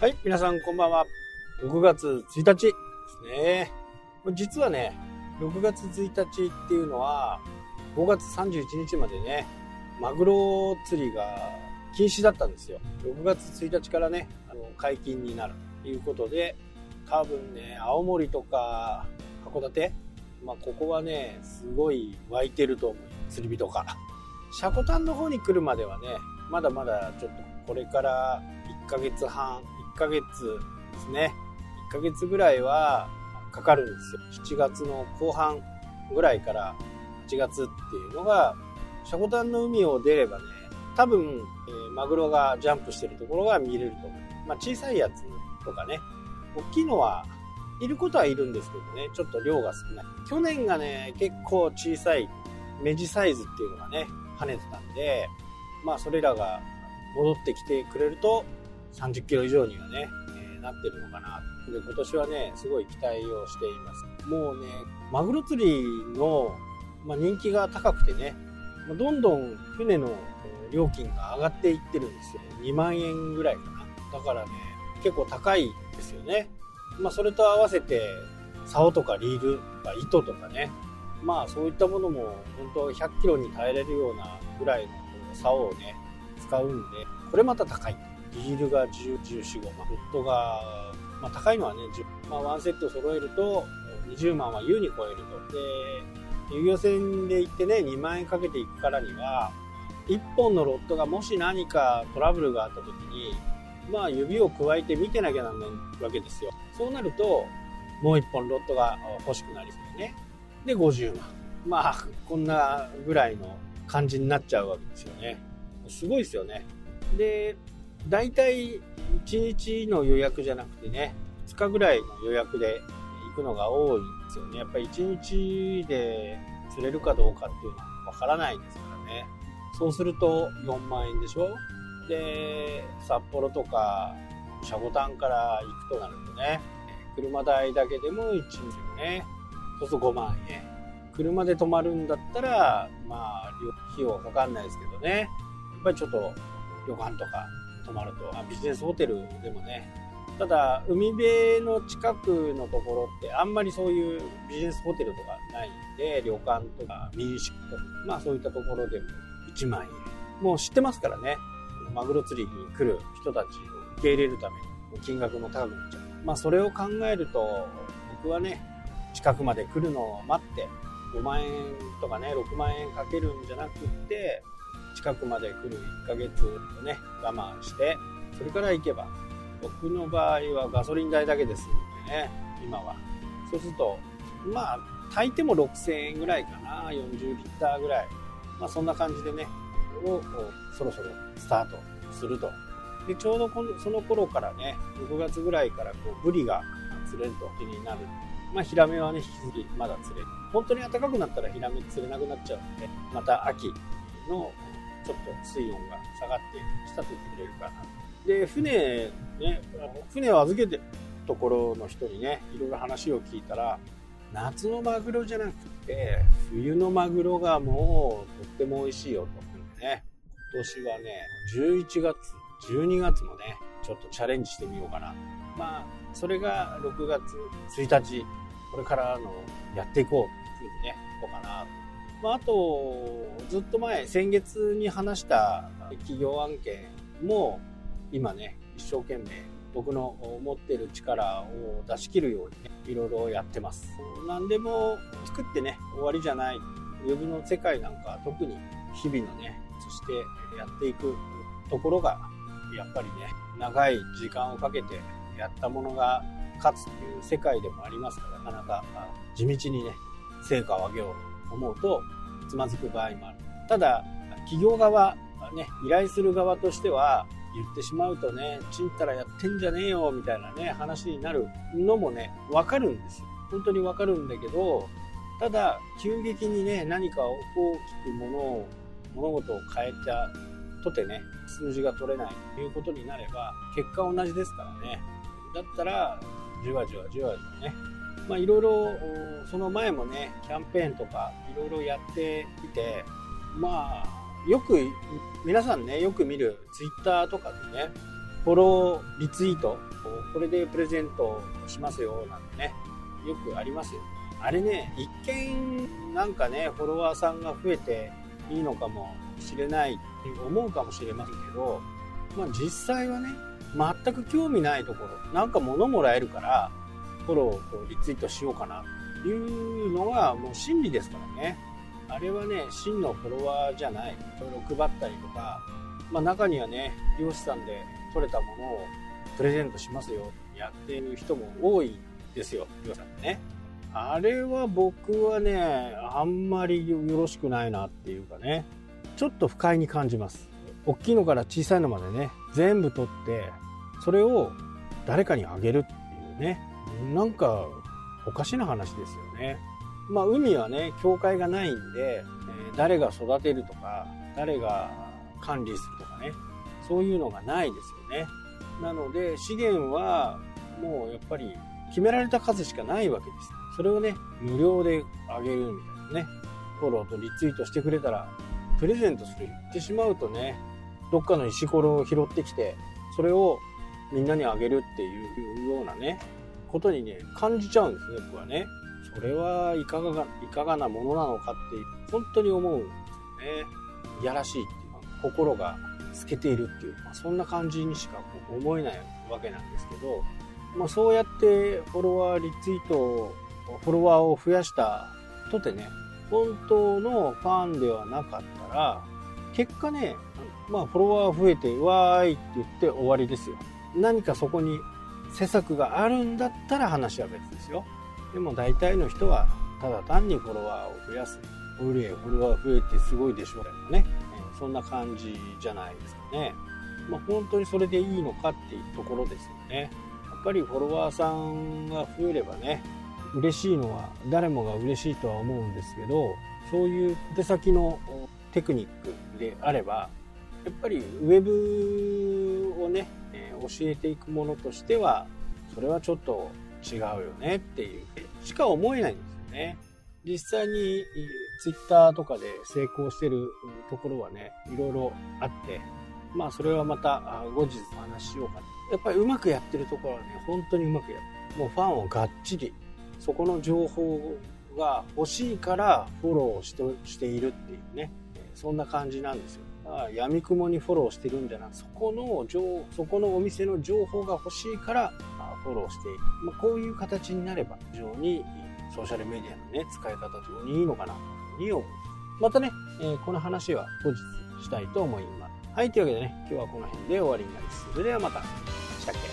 はい、皆さんこんばんは。6月1日ですね。実はね、6月1日っていうのは、5月31日までね、マグロ釣りが禁止だったんですよ。6月1日からね、あの解禁になるということで、多分ね、青森とか函館、まあ、ここはね、すごい湧いてると思う。釣り人が。シコタンの方に来るまではね、まだまだちょっとこれから1ヶ月半、1ヶ月ですね。1ヶ月ぐらいはかかるんですよ。7月の後半ぐらいから8月っていうのが、シャコタンの海を出ればね、多分、えー、マグロがジャンプしてるところが見れると思う。まあ、小さいやつとかね、大きいのはいることはいるんですけどね、ちょっと量が少ない。去年がね、結構小さいメジサイズっていうのがね、跳ねてたんで、まあそれらが戻ってきてくれると30キロ以上にはね、えー、なってるのかな。で、今年はね、すごい期待をしています。もうね、マグロ釣りの、まあ、人気が高くてね、どんどん船の料金が上がっていってるんですよ。2万円ぐらいかな。だからね、結構高いですよね。まあそれと合わせて、竿とかリールとか糸とかね、まあそういったものも本当100キロに耐えれるようなぐらいの竿をね、使うんで、これまた高い。リールが10、14、5万。ロットが、まあ高いのはね、10、まあワンセット揃えると20万は優に超えると。で、遊漁船で行ってね、2万円かけていくからには、1本のロットがもし何かトラブルがあった時に、まあ指を加えて見てなきゃなんないわけですよ。そうなると、もう1本ロットが欲しくなりますね。で50万。まあ、こんなぐらいの感じになっちゃうわけですよね。すごいですよね。で、大体1日の予約じゃなくてね、2日ぐらいの予約で行くのが多いんですよね。やっぱり1日で釣れるかどうかっていうのはわからないですからね。そうすると4万円でしょ？で、札幌とかシャボタンから行くとなるとね、車代だけでも1日もね、そうすると5万円。車で泊まるんだったら、まあ、費用はかかんないですけどね。やっぱりちょっと旅館とか泊まると、ビジネスホテルでもね。ただ、海辺の近くのところってあんまりそういうビジネスホテルとかないんで、旅館とか民宿とか、まあそういったところでも1万円。もう知ってますからね。マグロ釣りに来る人たちを受け入れるために金額も高くなっちゃう。まあそれを考えると、僕はね、近くまで来るのを待って5万円とかね6万円かけるんじゃなくって近くまで来る1ヶ月をね我慢してそれから行けば僕の場合はガソリン代だけですんでね今は。そうするとまあ炊いても6000円ぐらいかな40リッターぐらい。まあそんな感じでねをそろそろスタートすると。でちょうどこのその頃からね6月ぐらいからこうブリが釣れると気になる。まあ、ヒラメはね、引き続きまだ釣れる。本当に暖かくなったらヒラメ釣れなくなっちゃうので、また秋のちょっと水温が下がってきた時釣れるかな。で、船、ね、船を預けてるところの人にね、いろいろ話を聞いたら、夏のマグロじゃなくて、冬のマグロがもうとっても美味しいよと。ね、今年はね、11月、12月もね、ちょっとチャレンジしてみようかな。まあ、それが6月1日これからのやっていこうというふうにね、いこうかなと。まあ、あと、ずっと前、先月に話した企業案件も、今ね、一生懸命僕の持ってる力を出し切るようにね、いろいろやってます。何でも作ってね、終わりじゃない。ウェブの世界なんか特に日々のね、そしてやっていくところが、やっぱりね、長い時間をかけてやったものが勝つっていう世界でもありますからなかなか地道にね成果を上げよう思うとつまずく場合もあるただ企業側ね依頼する側としては言ってしまうとねちんたらやってんじゃねえよみたいなね話になるのもね分かるんですよ本当に分かるんだけどただ急激にね何か大きくものを物事を変えたとてね数字が取れないということになれば結果同じですからねだったらじわじわじわじわね。まあいろいろ、その前もね、キャンペーンとかいろいろやっていて、まあ、よく、皆さんね、よく見るツイッターとかでね、フォロー、リツイート、これでプレゼントしますよ、なんてね、よくありますよ。あれね、一見なんかね、フォロワーさんが増えていいのかもしれないって思うかもしれませんけど、まあ実際はね、全く興味ないところ、なんか物もらえるから、フォローをリツイートしようかなっていうのがもう真理ですからね。あれはね、真のフォロワーじゃない。それを配ったりとか、まあ中にはね、漁師さんで取れたものをプレゼントしますよ、やっている人も多いですよ、漁師さんね。あれは僕はね、あんまりよろしくないなっていうかね、ちょっと不快に感じます。大きいのから小さいのまでね、全部取って、それを誰かにあげるっていうね、なんかおかしな話ですよね。まあ海はね、境界がないんで、え、誰が育てるとか、誰が管理するとかね、そういうのがないですよね。なので資源はもうやっぱり決められた数しかないわけです。それをね、無料であげるみたいなね、フォローとリツイートしてくれたら、プレゼントする言ってしまうとね、どっかの石ころを拾ってきて、それをみんなにあげるっていうようなね、ことにね、感じちゃうんですね、僕はね。それはいかが、いかがなものなのかって、本当に思うんですよね。いやらしいっていうか、心が透けているっていう、まあ、そんな感じにしか思えないわけなんですけど、まあ、そうやってフォロワー、リツイートを、フォロワーを増やしたとてね、本当のファンではなかったら、結果ね、まあ、フォロワー増えて、わーいって言って終わりですよ。何かそこに施策があるんだったら話は別ですよ。でも大体の人は、ただ単にフォロワーを増やす。フォロワー増えてすごいでしょうね。そんな感じじゃないですかね。まあ、本当にそれでいいのかっていうところですよね。やっぱりフォロワーさんが増えればね、嬉しいのは誰もが嬉しいとは思うんですけど、そういう手先のテクニックであれば、やっぱりウェブをね、えー、教えていくものとしては、それはちょっと違うよねっていう、しか思えないんですよね。実際にツイッターとかで成功してるところはね、いろいろあって、まあそれはまた後日お話ししようかな。やっぱりうまくやってるところはね、本当にうまくやる。もうファンをがっちり、そこの情報が欲しいからフォローしてしているっていうね、そんな感じなんですよ。闇雲にフォローしてるんじゃな。くそこの情そこのお店の情報が欲しいからフォローしている、まあ、こういう形になれば非常にソーシャルメディアのね使い方というのにいいのかなというふうに思いますまたね、えー、この話は後日したいと思います。はいというわけでね今日はこの辺で終わりになります。それではまた。したっけ